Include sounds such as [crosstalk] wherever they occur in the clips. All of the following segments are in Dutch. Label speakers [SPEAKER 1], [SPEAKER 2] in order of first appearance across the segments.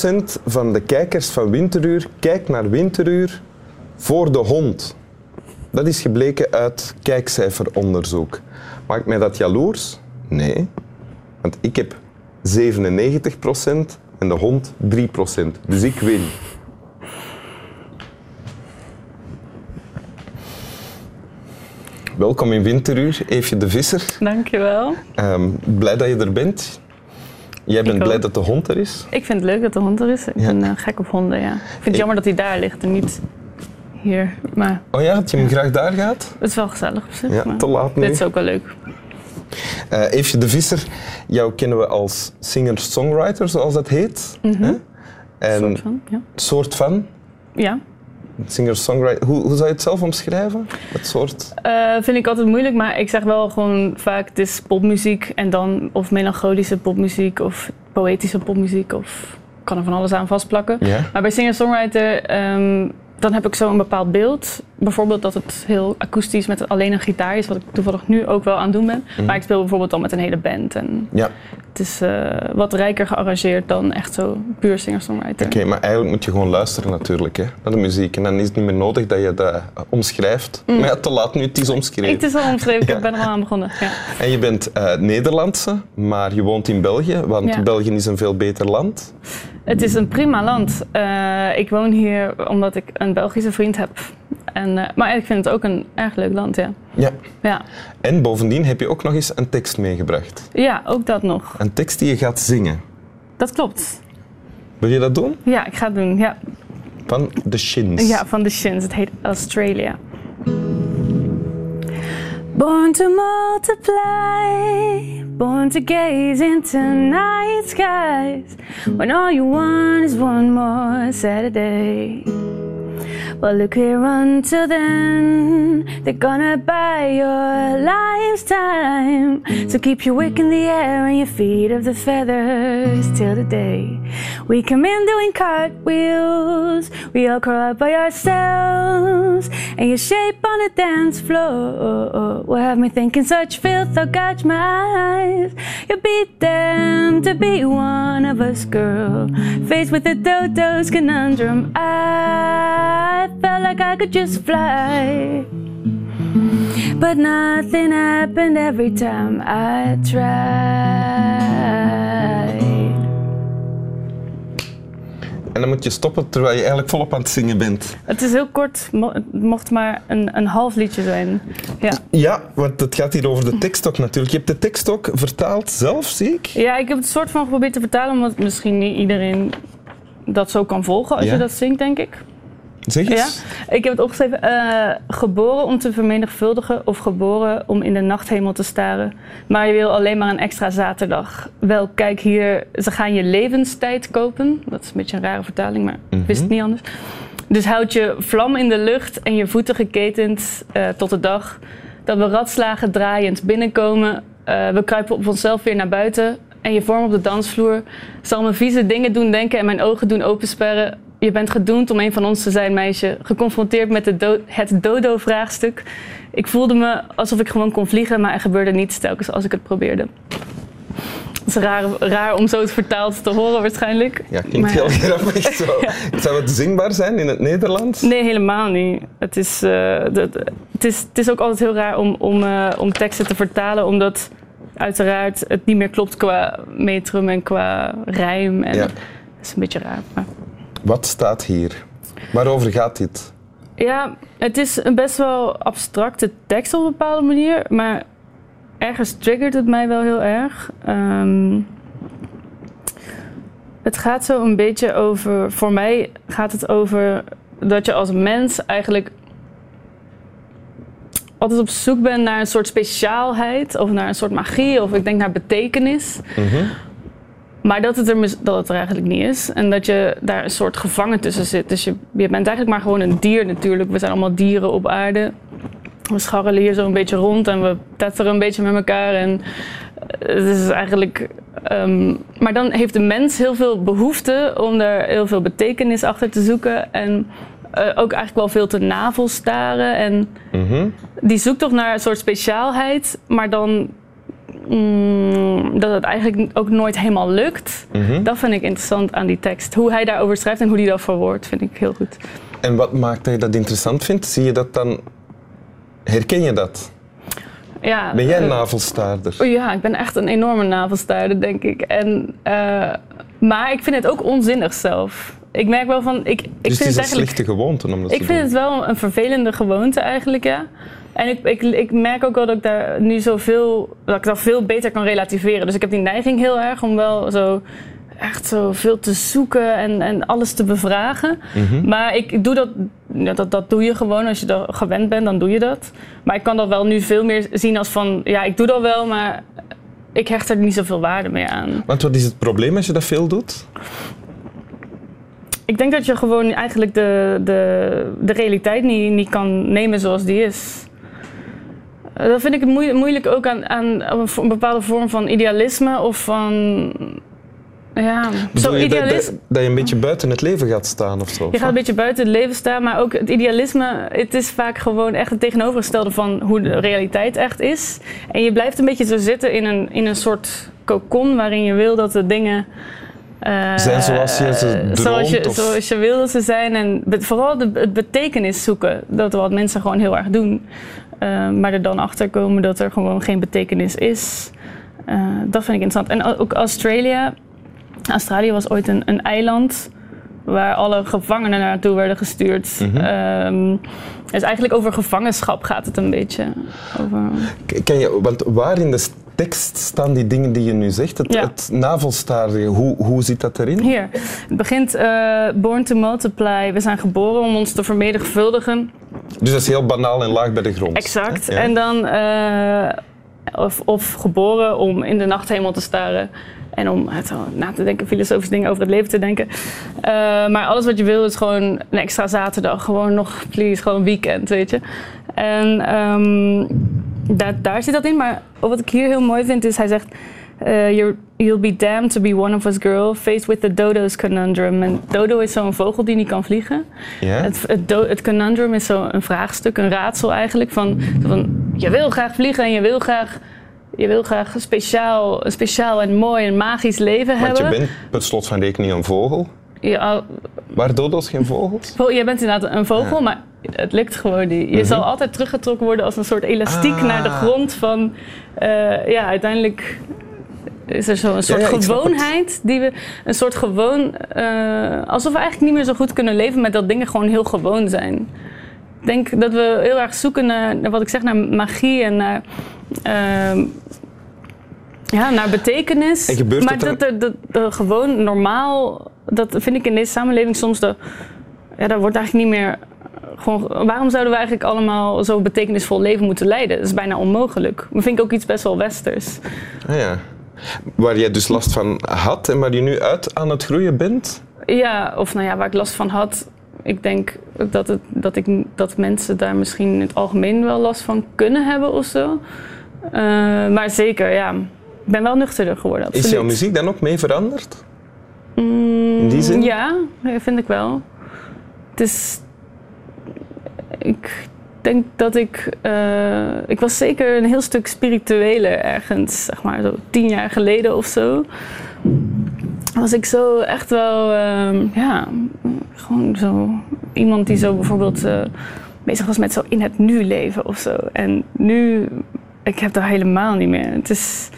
[SPEAKER 1] 80% van de kijkers van Winteruur kijkt naar Winteruur voor de hond. Dat is gebleken uit kijkcijferonderzoek. Maakt mij dat jaloers? Nee. Want ik heb 97% en de hond 3%. Dus ik win. Welkom in Winteruur, Eefje de Visser.
[SPEAKER 2] Dankjewel.
[SPEAKER 1] Um, blij dat je er bent. Jij bent blij dat de hond er is?
[SPEAKER 2] Ik vind het leuk dat de hond er is. Ik ben uh, gek op honden, ja. Ik vind het jammer dat hij daar ligt en niet hier. Maar
[SPEAKER 1] oh ja, dat je hem graag daar gaat?
[SPEAKER 2] Het is wel gezellig op zich.
[SPEAKER 1] Ja, te laat nu.
[SPEAKER 2] Dit is ook wel leuk.
[SPEAKER 1] Uh, Eefje de Visser, jou kennen we als singer-songwriter, zoals dat heet.
[SPEAKER 2] Mm -hmm. En soort van, ja.
[SPEAKER 1] Soort van?
[SPEAKER 2] Ja.
[SPEAKER 1] Singer-songwriter. Hoe, hoe, zou je het zelf omschrijven? Dat soort?
[SPEAKER 2] Uh, vind ik altijd moeilijk, maar ik zeg wel gewoon vaak: het is popmuziek en dan of melancholische popmuziek of poëtische popmuziek of kan er van alles aan vastplakken.
[SPEAKER 1] Yeah.
[SPEAKER 2] Maar bij singer-songwriter um, dan heb ik zo een bepaald beeld. Bijvoorbeeld dat het heel akoestisch met alleen een gitaar is, wat ik toevallig nu ook wel aan het doen ben.
[SPEAKER 1] Mhm.
[SPEAKER 2] Maar ik speel bijvoorbeeld dan met een hele band. En
[SPEAKER 1] ja.
[SPEAKER 2] Het is uh, wat rijker gearrangeerd dan echt zo puur singer-songwriter.
[SPEAKER 1] Oké, okay, maar eigenlijk moet je gewoon luisteren natuurlijk hè, naar de muziek. En dan is het niet meer nodig dat je dat omschrijft. Mm. Maar ja, te laat nu, het is omschreven.
[SPEAKER 2] Het is al omschreven, [laughs] ja. ik ben er al aan begonnen. Ja.
[SPEAKER 1] En je bent uh, Nederlandse, maar je woont in België, want. België is een veel beter land.
[SPEAKER 2] Het is een prima land. Uh, ik woon hier omdat ik een Belgische vriend heb. En, uh, maar ik vind het ook een erg leuk land, ja.
[SPEAKER 1] Ja.
[SPEAKER 2] ja.
[SPEAKER 1] En bovendien heb je ook nog eens een tekst meegebracht.
[SPEAKER 2] Ja, ook dat nog.
[SPEAKER 1] Een tekst die je gaat zingen.
[SPEAKER 2] Dat klopt.
[SPEAKER 1] Wil je dat doen?
[SPEAKER 2] Ja, ik ga het doen, ja.
[SPEAKER 1] Van The Shins.
[SPEAKER 2] Ja, van The Shins. Het heet Australia. Born to multiply, born to gaze into night skies, when all you want is one more Saturday. Well, look here until then, they're gonna buy your lifetime. So keep your wick in the air and your feet of the feathers till the day we come in doing cartwheels. We all crawl out by ourselves, and your shape on the dance floor will have me thinking such filth. Oh, I'll gouge my eyes. You'll be be girl. Faced with the dodo's conundrum, I felt like I could just fly. But nothing happened every time I tried.
[SPEAKER 1] En dan moet je stoppen terwijl je eigenlijk volop aan het zingen bent.
[SPEAKER 2] Het is heel kort, mo het mocht maar een, een half liedje zijn. Ja.
[SPEAKER 1] ja, want het gaat hier over de tekst ook natuurlijk. Je hebt de tekst ook vertaald zelf, zie ik?
[SPEAKER 2] Ja, ik heb het soort van geprobeerd te vertalen, omdat misschien niet iedereen dat zo kan volgen als
[SPEAKER 1] Ja?
[SPEAKER 2] je dat zingt, denk ik.
[SPEAKER 1] Zeg
[SPEAKER 2] Ja, ik heb het opgeschreven. eh, geboren om te vermenigvuldigen of geboren om in de nachthemel te staren. Maar je wil alleen maar een extra zaterdag. Wel, kijk hier, ze gaan je levenstijd kopen. Dat is een beetje een rare vertaling, maar ik wist het niet anders. Dus houd je vlam in de lucht en je voeten geketend eh, tot de dag dat we ratslagen draaiend binnenkomen. Eh, we kruipen op onszelf weer naar buiten en je vorm op de dansvloer zal me vieze dingen doen denken en mijn ogen doen opensperren. Je bent gedoemd om een van ons te zijn, meisje. Geconfronteerd met do- het dodo-vraagstuk. Ik voelde me alsof ik gewoon kon vliegen, maar er gebeurde niets telkens als ik het probeerde. Het is raar, raar om zo het vertaald te horen waarschijnlijk.
[SPEAKER 1] Ja, klinkt heel grappig zo. [laughs] Zou het zingbaar zijn in het Nederlands?
[SPEAKER 2] Nee, helemaal niet. Het is, eh, het is, het is ook altijd heel raar om, om, eh, om teksten te vertalen, omdat uiteraard het niet meer klopt qua metrum en qua rijm. En
[SPEAKER 1] Ja.
[SPEAKER 2] Dat is een beetje raar. Maar.
[SPEAKER 1] Wat staat hier? Waarover gaat dit?
[SPEAKER 2] Ja, het is een best wel abstracte tekst op een bepaalde manier, maar ergens triggert het mij wel heel erg. Ehm, het gaat zo een beetje over, voor mij gaat het over dat je als mens eigenlijk altijd op zoek bent naar een soort speciaalheid of naar een soort magie of ik denk naar betekenis. Maar dat het, er, dat het er eigenlijk niet is. En dat je daar een soort gevangen tussen zit. Dus je, je bent eigenlijk maar gewoon een dier natuurlijk. We zijn allemaal dieren op aarde. We scharrelen hier zo een beetje rond en we tetteren een beetje met elkaar. En eh, het is eigenlijk. ehm, maar dan heeft de mens heel veel behoefte om er heel veel betekenis achter te zoeken. En eh, ook eigenlijk wel veel te navelstaren. En
[SPEAKER 1] Mhm.
[SPEAKER 2] die zoekt toch naar een soort speciaalheid, maar dan mm, dat het eigenlijk ook nooit helemaal lukt.
[SPEAKER 1] Mhm.
[SPEAKER 2] Dat vind ik interessant aan die tekst. Hoe hij daarover schrijft en hoe hij dat verwoordt, vind ik heel goed.
[SPEAKER 1] En wat maakt dat je dat interessant vindt? Zie je dat dan... Herken je dat?
[SPEAKER 2] Ja,
[SPEAKER 1] Ben jij een
[SPEAKER 2] eh,
[SPEAKER 1] navelstaarder?
[SPEAKER 2] Oh ja, ik ben echt een enorme navelstaarder, denk ik. En, eh, maar ik vind het ook onzinnig zelf. Ik merk wel van... Ik, ik
[SPEAKER 1] dus
[SPEAKER 2] vind
[SPEAKER 1] het is
[SPEAKER 2] het
[SPEAKER 1] een slechte gewoonte om dat
[SPEAKER 2] Ik
[SPEAKER 1] te
[SPEAKER 2] vind
[SPEAKER 1] doen.
[SPEAKER 2] het wel een vervelende gewoonte eigenlijk, ja. En ik, ik, ik merk ook wel dat ik daar nu zoveel... Dat ik dat veel beter kan relativeren. Dus ik heb die neiging heel erg om wel zo... Echt zo veel te zoeken en, en alles te bevragen.
[SPEAKER 1] Mhm.
[SPEAKER 2] Maar ik doe dat, dat, dat doe je gewoon. Als je dat gewend bent, dan doe je dat. Maar ik kan dat wel nu veel meer zien als van... Ja, ik doe dat wel, maar ik hecht er niet zoveel waarde meer aan.
[SPEAKER 1] Want wat is het probleem als je dat veel doet?
[SPEAKER 2] Ik denk dat je gewoon eigenlijk de, de, de realiteit niet, niet kan nemen zoals die is. Eh, Dat vind ik moe- moeilijk ook aan, aan een bepaalde vorm van idealisme of van... Ja, zo
[SPEAKER 1] je dat,
[SPEAKER 2] idealisme.
[SPEAKER 1] dat, dat je een beetje buiten het leven gaat staan of zo?
[SPEAKER 2] Je gaat een beetje buiten het leven staan, maar ook het idealisme, het is vaak gewoon echt het tegenovergestelde van hoe de realiteit echt is. En je blijft een beetje zo zitten in een, in een soort cocon waarin je wil dat de dingen. eh,
[SPEAKER 1] Zijn zoals je ze
[SPEAKER 2] eh, zoals, je,
[SPEAKER 1] droomt, of-
[SPEAKER 2] zoals je wil dat ze zijn. En vooral de, het betekenis zoeken, dat wat mensen gewoon heel erg doen. Eh, maar er dan achter komen dat er gewoon geen betekenis is. Eh, dat vind ik interessant. En ook Australia. Australië was ooit een, een eiland waar alle gevangenen naartoe werden gestuurd. Ehm, dus eigenlijk over gevangenschap gaat het een beetje. Over...
[SPEAKER 1] K- Kan je, want waar in de tekst staan die dingen die je nu zegt? Het,
[SPEAKER 2] Ja.
[SPEAKER 1] het hoe, hoe zit dat erin?
[SPEAKER 2] Hier, het begint eh, born to multiply. We zijn geboren om ons te vermenigvuldigen.
[SPEAKER 1] Dus dat is heel banaal en laag bij de grond.
[SPEAKER 2] Exact.
[SPEAKER 1] Ja.
[SPEAKER 2] En dan, eh, of, of geboren om in de nachthemel te staren. En om het, na te denken, filosofische dingen over het leven te denken. Eh, maar alles wat je wil is gewoon een extra zaterdag. Gewoon nog, please, gewoon weekend, weet je. En ehm, daar, daar zit dat in. Maar wat ik hier heel mooi vind is, hij zegt... eh, you're, you'll be damned to be one of us, girl, faced with the dodo's conundrum. En dodo is zo'n vogel die niet kan vliegen.
[SPEAKER 1] Ja?
[SPEAKER 2] Het, het, do- het conundrum is zo'n vraagstuk, een raadsel eigenlijk. Van, van je wil graag vliegen en je wil graag, je wil graag speciaal, speciaal en mooi en magisch leven
[SPEAKER 1] Want je
[SPEAKER 2] hebben.
[SPEAKER 1] bent per slot van rekening een vogel.
[SPEAKER 2] Ja,
[SPEAKER 1] Maar dodo's geen vogels? [laughs]
[SPEAKER 2] vo- je bent inderdaad een vogel, maar het lukt gewoon niet. Je zal altijd teruggetrokken worden als een soort elastiek
[SPEAKER 1] Mhm. Ah.
[SPEAKER 2] naar de grond. Van, eh, ja, uiteindelijk is er zo'n soort
[SPEAKER 1] ja,
[SPEAKER 2] gewoonheid die we, een soort gewoon, eh, alsof we eigenlijk niet meer zo goed kunnen leven met dat dingen gewoon heel gewoon zijn. Ik denk dat we heel erg zoeken naar, naar wat ik zeg, naar magie en naar, ehm, ja, naar betekenis.
[SPEAKER 1] En gebeurt
[SPEAKER 2] maar
[SPEAKER 1] dat
[SPEAKER 2] er- dat, dat gewoon normaal, dat vind ik in deze samenleving soms, de, ja, daar wordt eigenlijk niet meer. Gewoon, waarom zouden we eigenlijk allemaal zo betekenisvol leven moeten leiden? Dat is bijna onmogelijk. Dat vind ik ook iets best wel westers.
[SPEAKER 1] Ah, ja. Waar jij dus last van had en waar je nu uit aan het groeien bent?
[SPEAKER 2] Ja, of nou ja, waar ik last van had. Ik denk dat, het, dat, ik, dat mensen daar misschien in het algemeen wel last van kunnen hebben of zo. Eh, maar zeker, ja. Ik ben wel nuchterder geworden, absoluut.
[SPEAKER 1] Is jouw muziek dan ook mee veranderd?
[SPEAKER 2] Mm,
[SPEAKER 1] in die zin?
[SPEAKER 2] Ja, vind ik wel. Het is... Ik denk dat ik... eh, ik was zeker een heel stuk spiritueler ergens, zeg maar, zo tien jaar geleden of zo. Was ik zo echt wel, ehm, ja, gewoon zo iemand die zo bijvoorbeeld eh, bezig was met zo in het nu leven of zo. En nu, ik heb dat helemaal niet meer. Het is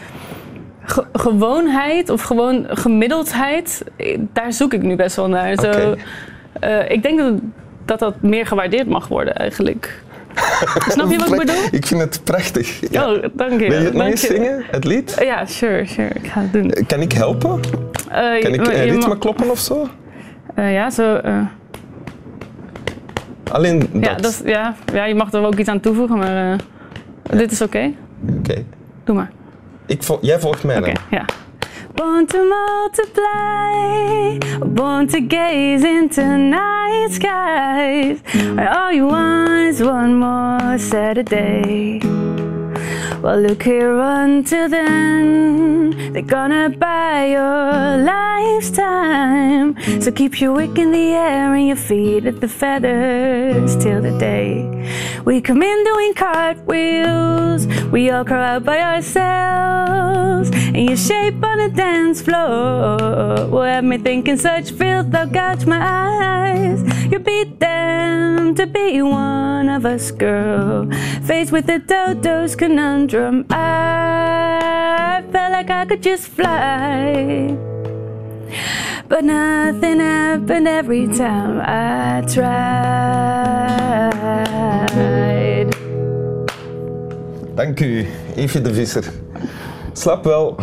[SPEAKER 2] ge- gewoonheid of gewoon gemiddeldheid, eh, daar zoek ik nu best wel naar. Zo, eh, ik denk dat, dat dat meer gewaardeerd mag worden eigenlijk. [laughs] Snap je wat ik bedoel?
[SPEAKER 1] Ik vind het prachtig. Ja.
[SPEAKER 2] Oh, dank je.
[SPEAKER 1] Wil je het eens zingen, het lied?
[SPEAKER 2] Ja, sure, sure. Ik ga het doen.
[SPEAKER 1] Kan ik helpen?
[SPEAKER 2] Eh,
[SPEAKER 1] Kan ik een ritme kloppen of zo?
[SPEAKER 2] eh, ja, zo. eh,
[SPEAKER 1] Alleen dat.
[SPEAKER 2] ja, dat ja, ja, je mag er ook iets aan toevoegen, maar eh, dit is oké.
[SPEAKER 1] Oké.
[SPEAKER 2] Doe maar.
[SPEAKER 1] Ik vol- Jij volgt mij
[SPEAKER 2] Oké, ja. Born to multiply, born to gaze into night skies. Where all you want is one more Saturday. Well, look here until then. They're gonna buy your lifetime. So keep your wick in the air and your feet at the feathers till the day we come in doing cartwheels. We all cry out by ourselves. and your shape on a dance floor will have me thinking such filth they'll catch my eyes. You beat them to be one of us, girl. Faced with the dodo's conundrum, I felt like I could just fly. But nothing happened every time I tried.
[SPEAKER 1] Dank u, Evie de Visser. Slap wel.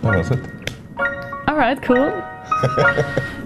[SPEAKER 1] Dat was het
[SPEAKER 2] that cool? [laughs]